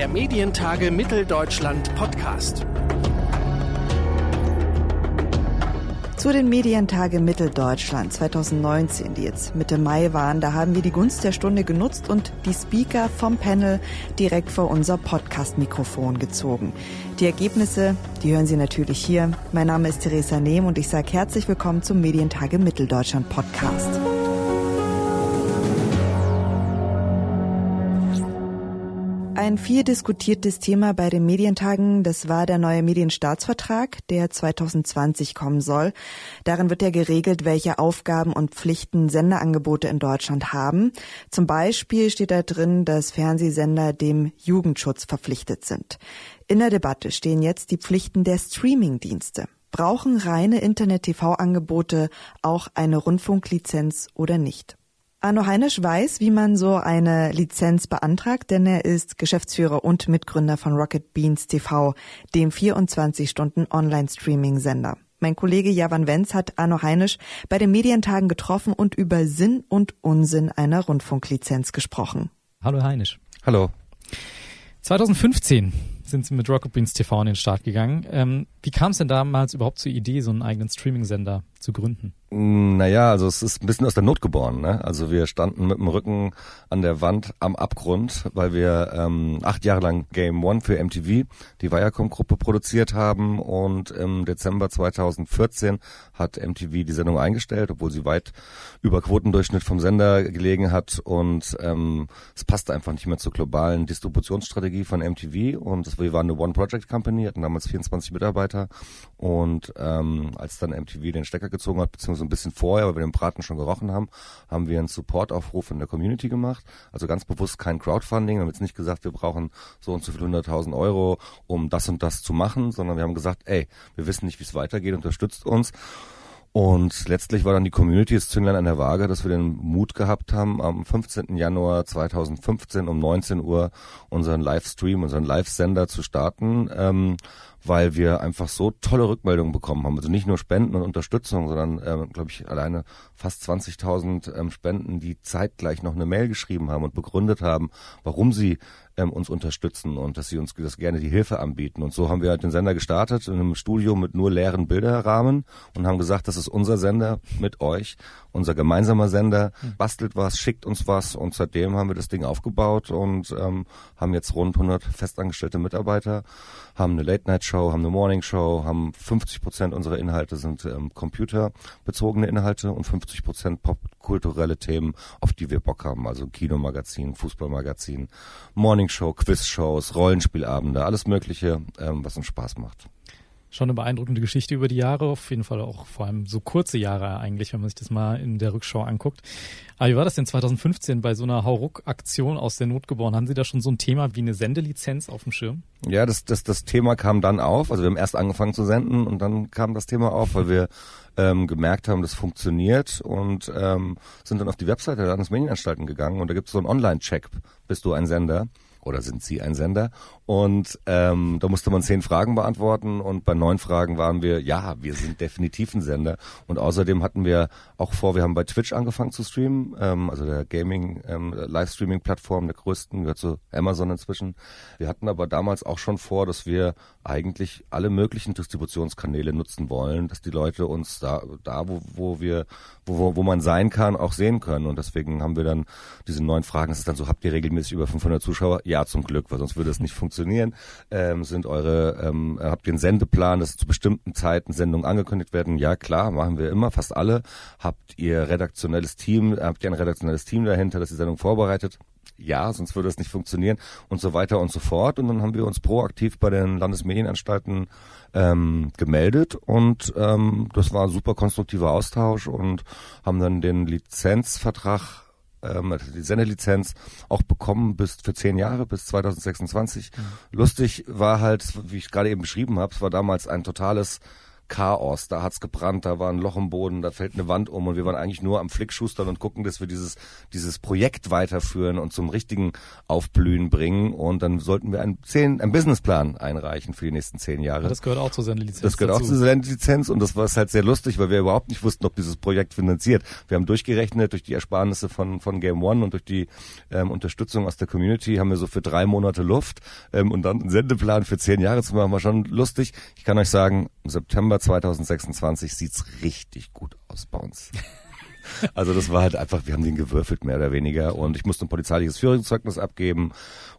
der Medientage Mitteldeutschland Podcast. Zu den Medientage Mitteldeutschland 2019, die jetzt Mitte Mai waren, da haben wir die Gunst der Stunde genutzt und die Speaker vom Panel direkt vor unser Podcast-Mikrofon gezogen. Die Ergebnisse, die hören Sie natürlich hier. Mein Name ist Theresa Nehm und ich sage herzlich willkommen zum Medientage Mitteldeutschland Podcast. Ein viel diskutiertes Thema bei den Medientagen, das war der neue Medienstaatsvertrag, der 2020 kommen soll. Darin wird ja geregelt, welche Aufgaben und Pflichten Senderangebote in Deutschland haben. Zum Beispiel steht da drin, dass Fernsehsender dem Jugendschutz verpflichtet sind. In der Debatte stehen jetzt die Pflichten der Streamingdienste. Brauchen reine Internet-TV-Angebote auch eine Rundfunklizenz oder nicht? Arno Heinisch weiß, wie man so eine Lizenz beantragt, denn er ist Geschäftsführer und Mitgründer von Rocket Beans TV, dem 24-Stunden-Online-Streaming-Sender. Mein Kollege Javan Wenz hat Arno Heinisch bei den Medientagen getroffen und über Sinn und Unsinn einer Rundfunklizenz gesprochen. Hallo Heinisch. Hallo. 2015 sind Sie mit Rocket Beans TV in den Start gegangen. Ähm, wie kam es denn damals überhaupt zur Idee, so einen eigenen Streaming-Sender zu gründen? Naja, also es ist ein bisschen aus der Not geboren. Ne? Also wir standen mit dem Rücken an der Wand am Abgrund, weil wir ähm, acht Jahre lang Game One für MTV, die Viacom-Gruppe produziert haben und im Dezember 2014 hat MTV die Sendung eingestellt, obwohl sie weit über Quotendurchschnitt vom Sender gelegen hat und ähm, es passte einfach nicht mehr zur globalen Distributionsstrategie von MTV und wir waren eine One-Project-Company, hatten damals 24 Mitarbeiter und ähm, als dann MTV den Stecker gezogen hat, beziehungsweise ein bisschen vorher, weil wir den Braten schon gerochen haben, haben wir einen Supportaufruf in der Community gemacht. Also ganz bewusst kein Crowdfunding. Wir haben jetzt nicht gesagt, wir brauchen so und so viel hunderttausend Euro, um das und das zu machen, sondern wir haben gesagt, ey, wir wissen nicht, wie es weitergeht, unterstützt uns. Und letztlich war dann die Community das Zünglein an der Waage, dass wir den Mut gehabt haben, am 15. Januar 2015 um 19 Uhr unseren Livestream, unseren Live-Sender zu starten. Ähm, weil wir einfach so tolle Rückmeldungen bekommen haben. Also nicht nur Spenden und Unterstützung, sondern, ähm, glaube ich, alleine fast 20.000 ähm, Spenden, die zeitgleich noch eine Mail geschrieben haben und begründet haben, warum sie ähm, uns unterstützen und dass sie uns das gerne die Hilfe anbieten. Und so haben wir halt den Sender gestartet in einem Studio mit nur leeren Bilderrahmen und haben gesagt, das ist unser Sender mit euch, unser gemeinsamer Sender, hm. bastelt was, schickt uns was und seitdem haben wir das Ding aufgebaut und ähm, haben jetzt rund 100 festangestellte Mitarbeiter, haben eine Late-Night-Show, haben eine Morning-Show, haben 50 Prozent unserer Inhalte sind ähm, computerbezogene Inhalte und 50 Prozent popkulturelle Themen, auf die wir Bock haben, also Kinomagazin, Fußballmagazin, Morning-Show, Quiz-Shows, Rollenspielabende, alles Mögliche, ähm, was uns Spaß macht schon eine beeindruckende Geschichte über die Jahre, auf jeden Fall auch vor allem so kurze Jahre eigentlich, wenn man sich das mal in der Rückschau anguckt. Aber wie war das denn 2015 bei so einer Hauruck-Aktion aus der Not geboren? Haben Sie da schon so ein Thema wie eine Sendelizenz auf dem Schirm? Ja, das, das, das Thema kam dann auf. Also wir haben erst angefangen zu senden und dann kam das Thema auf, weil wir ähm, gemerkt haben, das funktioniert und ähm, sind dann auf die Webseite der Landesmedienanstalten gegangen und da gibt es so einen Online-Check, bist du ein Sender? Oder sind Sie ein Sender? Und ähm, da musste man zehn Fragen beantworten und bei neun Fragen waren wir, ja, wir sind definitiv ein Sender. Und außerdem hatten wir auch vor, wir haben bei Twitch angefangen zu streamen, ähm, also der Gaming, ähm, Livestreaming-Plattform, der größten, gehört zu Amazon inzwischen. Wir hatten aber damals auch schon vor, dass wir eigentlich alle möglichen Distributionskanäle nutzen wollen, dass die Leute uns da, da wo, wo wir, wo, wo man sein kann, auch sehen können. Und deswegen haben wir dann diese neun Fragen. Es ist dann so, habt ihr regelmäßig über 500 Zuschauer? Ja, zum Glück, weil sonst würde es nicht funktionieren. Ähm, sind eure, ähm, habt ihr einen Sendeplan, dass zu bestimmten Zeiten Sendungen angekündigt werden? Ja, klar, machen wir immer, fast alle. Habt ihr redaktionelles Team, habt ihr ein redaktionelles Team dahinter, das die Sendung vorbereitet? ja, sonst würde es nicht funktionieren und so weiter und so fort. Und dann haben wir uns proaktiv bei den Landesmedienanstalten ähm, gemeldet und ähm, das war ein super konstruktiver Austausch und haben dann den Lizenzvertrag ähm, die Sendelizenz auch bekommen bis für zehn Jahre bis 2026. Mhm. Lustig war halt, wie ich gerade eben beschrieben habe, es war damals ein totales Chaos. Da hat's gebrannt, da war ein Loch im Boden, da fällt eine Wand um und wir waren eigentlich nur am Flickschustern und gucken, dass wir dieses, dieses Projekt weiterführen und zum richtigen Aufblühen bringen. Und dann sollten wir einen, zehn, einen Businessplan einreichen für die nächsten zehn Jahre. Das gehört auch zur Sendelizenz. Das gehört dazu. auch zur Sendelizenz und das war halt sehr lustig, weil wir überhaupt nicht wussten, ob dieses Projekt finanziert. Wir haben durchgerechnet durch die Ersparnisse von, von Game One und durch die ähm, Unterstützung aus der Community haben wir so für drei Monate Luft ähm, und dann einen Sendeplan für zehn Jahre zu machen, war schon lustig. Ich kann euch sagen, im September 2026 sieht's richtig gut aus bei uns. Also das war halt einfach, wir haben den gewürfelt mehr oder weniger und ich musste ein polizeiliches Führungszeugnis abgeben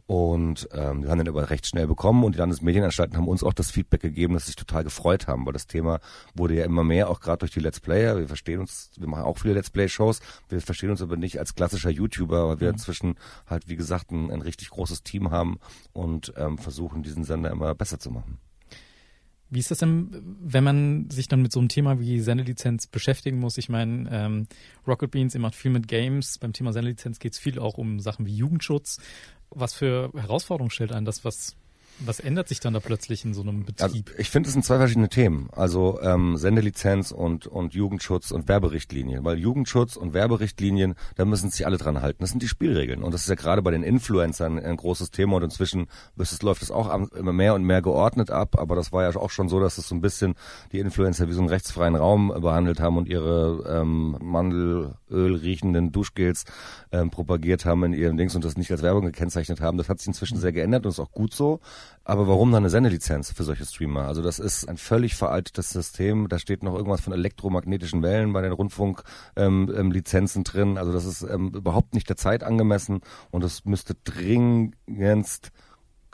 und ähm, wir haben den aber recht schnell bekommen und die Landesmedienanstalten haben uns auch das Feedback gegeben, dass sie sich total gefreut haben, weil das Thema wurde ja immer mehr, auch gerade durch die Let's Player. Wir verstehen uns, wir machen auch viele Let's Play-Shows, wir verstehen uns aber nicht als klassischer YouTuber, weil wir mhm. inzwischen halt, wie gesagt, ein, ein richtig großes Team haben und ähm, versuchen, diesen Sender immer besser zu machen. Wie ist das denn, wenn man sich dann mit so einem Thema wie Sendelizenz beschäftigen muss? Ich meine, ähm, Rocket Beans, ihr macht viel mit Games. Beim Thema Sendelizenz geht es viel auch um Sachen wie Jugendschutz. Was für Herausforderungen stellt ein das, was was ändert sich dann da plötzlich in so einem Betrieb? Also ich finde, es sind zwei verschiedene Themen. Also ähm, Sendelizenz und, und Jugendschutz und Werberichtlinien. Weil Jugendschutz und Werberichtlinien, da müssen sich alle dran halten. Das sind die Spielregeln. Und das ist ja gerade bei den Influencern ein großes Thema. Und inzwischen es, läuft es auch immer mehr und mehr geordnet ab. Aber das war ja auch schon so, dass es so ein bisschen die Influencer wie so einen rechtsfreien Raum behandelt haben und ihre ähm, Mandelöl riechenden Duschgels ähm, propagiert haben in ihren Dings und das nicht als Werbung gekennzeichnet haben. Das hat sich inzwischen sehr geändert und ist auch gut so. Aber warum dann eine Sendelizenz für solche Streamer? Also das ist ein völlig veraltetes System. Da steht noch irgendwas von elektromagnetischen Wellen bei den Rundfunklizenzen ähm, ähm, drin. Also das ist ähm, überhaupt nicht der Zeit angemessen und es müsste dringendst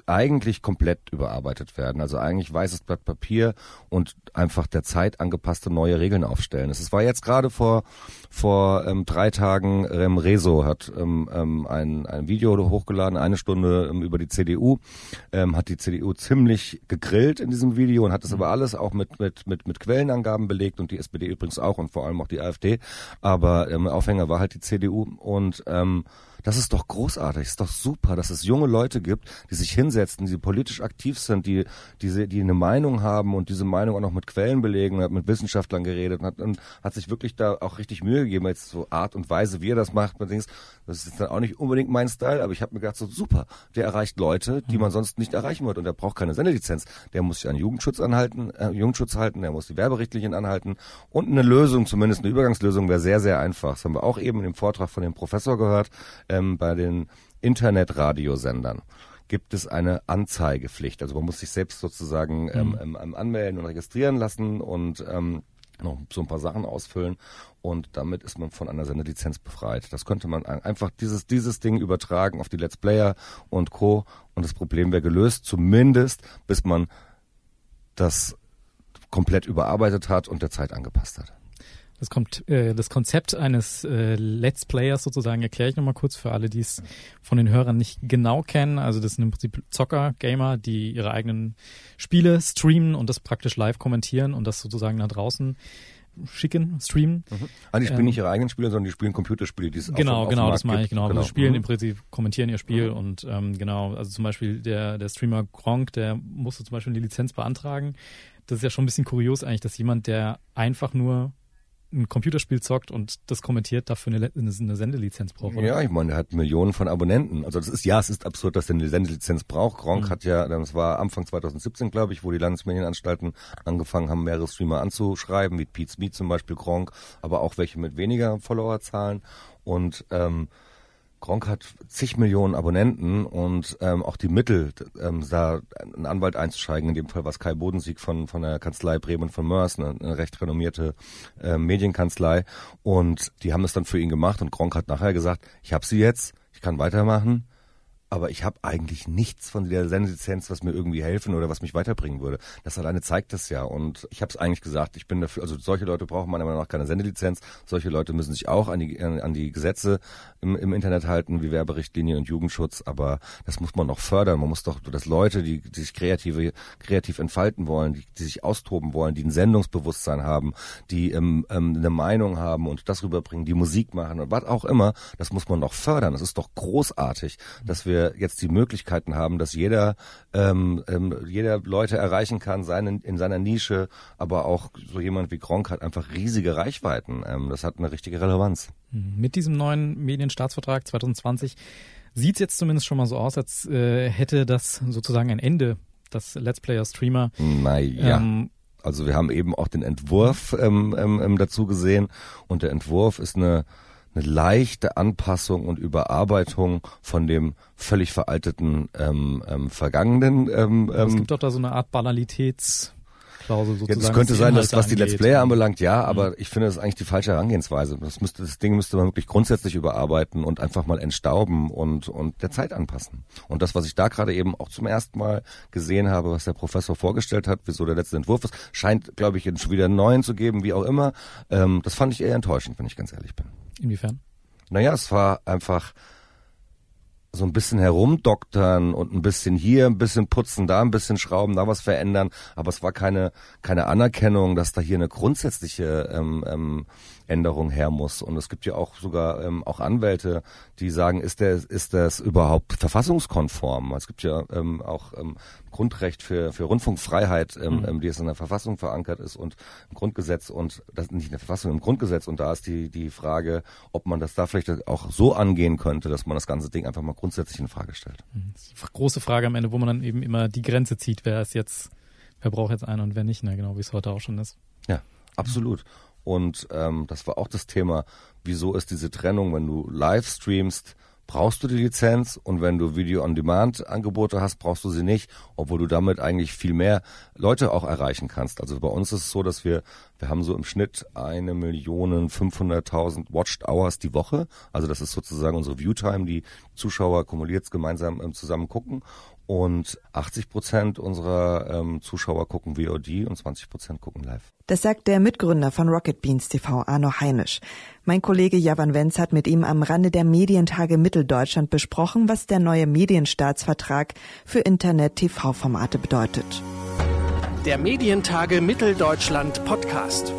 eigentlich komplett überarbeitet werden. Also eigentlich weißes Blatt Papier und einfach der Zeit angepasste neue Regeln aufstellen. Es war jetzt gerade vor vor ähm, drei Tagen, ähm, Rezo hat ähm, ähm, ein, ein Video hochgeladen, eine Stunde ähm, über die CDU, ähm, hat die CDU ziemlich gegrillt in diesem Video und hat es mhm. aber alles auch mit, mit, mit, mit Quellenangaben belegt und die SPD übrigens auch und vor allem auch die AfD. Aber ähm, Aufhänger war halt die CDU und ähm, das ist doch großartig, ist doch super, dass es junge Leute gibt, die sich hinsetzen, die politisch aktiv sind, die, die, die eine Meinung haben und diese Meinung auch noch mit Quellen belegen, hat mit Wissenschaftlern geredet und hat, und hat sich wirklich da auch richtig Mühe gegeben, jetzt so Art und Weise, wie er das macht. Man denkt, das ist dann auch nicht unbedingt mein Style, aber ich habe mir gedacht, so super, der erreicht Leute, die man sonst nicht erreichen wird und der braucht keine Sendelizenz. Der muss sich an Jugendschutz anhalten, äh, Jugendschutz halten, der muss die Werberichtlinien anhalten und eine Lösung, zumindest eine Übergangslösung, wäre sehr, sehr einfach. Das haben wir auch eben in dem Vortrag von dem Professor gehört. Äh, ähm, bei den Internetradiosendern gibt es eine Anzeigepflicht. Also man muss sich selbst sozusagen ähm, mhm. ähm, anmelden und registrieren lassen und ähm, noch so ein paar Sachen ausfüllen und damit ist man von einer Sendelizenz befreit. Das könnte man einfach dieses, dieses Ding übertragen auf die Let's Player und Co. und das Problem wäre gelöst, zumindest bis man das komplett überarbeitet hat und der Zeit angepasst hat. Das, kommt, äh, das Konzept eines äh, Let's Players sozusagen erkläre ich nochmal kurz für alle, die es von den Hörern nicht genau kennen. Also das sind im Prinzip Zocker, Gamer, die ihre eigenen Spiele streamen und das praktisch live kommentieren und das sozusagen nach draußen schicken, streamen. Mhm. Ah, die spielen ähm, nicht ihre eigenen Spiele, sondern die spielen Computerspiele, die es Genau, auf, genau, das meine ich, genau. genau. Sie spielen mhm. im Prinzip, kommentieren ihr Spiel mhm. und ähm, genau, also zum Beispiel der, der Streamer Gronk, der musste zum Beispiel eine Lizenz beantragen. Das ist ja schon ein bisschen kurios eigentlich, dass jemand, der einfach nur ein Computerspiel zockt und das kommentiert, dafür eine, eine Sendelizenz braucht, oder? Ja, ich meine, er hat Millionen von Abonnenten. Also das ist, ja, es ist absurd, dass er eine Sendelizenz braucht. Gronk mhm. hat ja, das war Anfang 2017, glaube ich, wo die Landesmedienanstalten angefangen haben, mehrere Streamer anzuschreiben, wie Pete Smith zum Beispiel, Gronk, aber auch welche mit weniger Followerzahlen. Und ähm, Gronk hat zig Millionen Abonnenten und ähm, auch die Mittel, ähm, da einen Anwalt einzusteigen, in dem Fall war es Kai Bodensieg von, von der Kanzlei Bremen von Mörs, eine, eine recht renommierte äh, Medienkanzlei. Und die haben es dann für ihn gemacht und Gronk hat nachher gesagt, ich habe sie jetzt, ich kann weitermachen aber ich habe eigentlich nichts von der Sendelizenz, was mir irgendwie helfen oder was mich weiterbringen würde. Das alleine zeigt das ja. Und ich habe es eigentlich gesagt, ich bin dafür, also solche Leute brauchen meiner Meinung nach keine Sendelizenz. Solche Leute müssen sich auch an die, an die Gesetze im, im Internet halten, wie Werberichtlinie und Jugendschutz. Aber das muss man noch fördern. Man muss doch, dass Leute, die, die sich kreative, kreativ entfalten wollen, die, die sich austoben wollen, die ein Sendungsbewusstsein haben, die ähm, ähm, eine Meinung haben und das rüberbringen, die Musik machen und was auch immer, das muss man noch fördern. Das ist doch großartig, dass wir wir jetzt die Möglichkeiten haben, dass jeder, ähm, ähm, jeder Leute erreichen kann, seinen, in seiner Nische, aber auch so jemand wie Gronk hat einfach riesige Reichweiten. Ähm, das hat eine richtige Relevanz. Mhm. Mit diesem neuen Medienstaatsvertrag 2020 sieht es jetzt zumindest schon mal so aus, als äh, hätte das sozusagen ein Ende, das Let's Player Streamer. Naja. Ähm, also wir haben eben auch den Entwurf ähm, ähm, ähm, dazu gesehen und der Entwurf ist eine eine leichte Anpassung und Überarbeitung von dem völlig veralteten ähm, ähm, vergangenen. Ähm, es gibt doch da so eine Art Banalitäts Klausel sozusagen. Ja, das könnte sein, dass was die Let's Player anbelangt, ja, aber mhm. ich finde das ist eigentlich die falsche Herangehensweise. Das müsste, das Ding müsste man wirklich grundsätzlich überarbeiten und einfach mal entstauben und, und der Zeit anpassen. Und das, was ich da gerade eben auch zum ersten Mal gesehen habe, was der Professor vorgestellt hat, wieso der letzte Entwurf ist, scheint, glaube ich, schon wieder einen neuen zu geben, wie auch immer. Ähm, das fand ich eher enttäuschend, wenn ich ganz ehrlich bin. Inwiefern? Naja, es war einfach, so ein bisschen herumdoktern und ein bisschen hier, ein bisschen putzen, da ein bisschen schrauben, da was verändern. Aber es war keine, keine Anerkennung, dass da hier eine grundsätzliche ähm, ähm, Änderung her muss. Und es gibt ja auch sogar ähm, auch Anwälte, die sagen, ist der, ist das überhaupt verfassungskonform? Es gibt ja ähm, auch ähm, Grundrecht für, für Rundfunkfreiheit, ähm, mhm. Ähm, die es in der Verfassung verankert ist und im Grundgesetz und das nicht in der Verfassung, im Grundgesetz. Und da ist die, die Frage, ob man das da vielleicht auch so angehen könnte, dass man das ganze Ding einfach mal grundsätzlich in Frage stellt. Mhm. große Frage am Ende, wo man dann eben immer die Grenze zieht, wer ist jetzt, wer braucht jetzt einen und wer nicht, ne? genau wie es heute auch schon ist. Ja, absolut. Und ähm, das war auch das Thema, wieso ist diese Trennung, wenn du live streamst, brauchst du die Lizenz und wenn du Video-on-Demand-Angebote hast, brauchst du sie nicht, obwohl du damit eigentlich viel mehr Leute auch erreichen kannst. Also bei uns ist es so, dass wir, wir haben so im Schnitt eine Million 500.000 Watched Hours die Woche. Also das ist sozusagen unsere Viewtime, die Zuschauer kumuliert gemeinsam ähm, zusammen gucken und 80 Prozent unserer ähm, Zuschauer gucken VOD und 20 Prozent gucken live. Das sagt der Mitgründer von Rocket Beans TV, Arno Heinisch. Mein Kollege Javan Wenz hat mit ihm am Rande der Medientage Mitteldeutschland besprochen, was der neue Medienstaatsvertrag für Internet-TV-Formate bedeutet. Der Medientage Mitteldeutschland Podcast.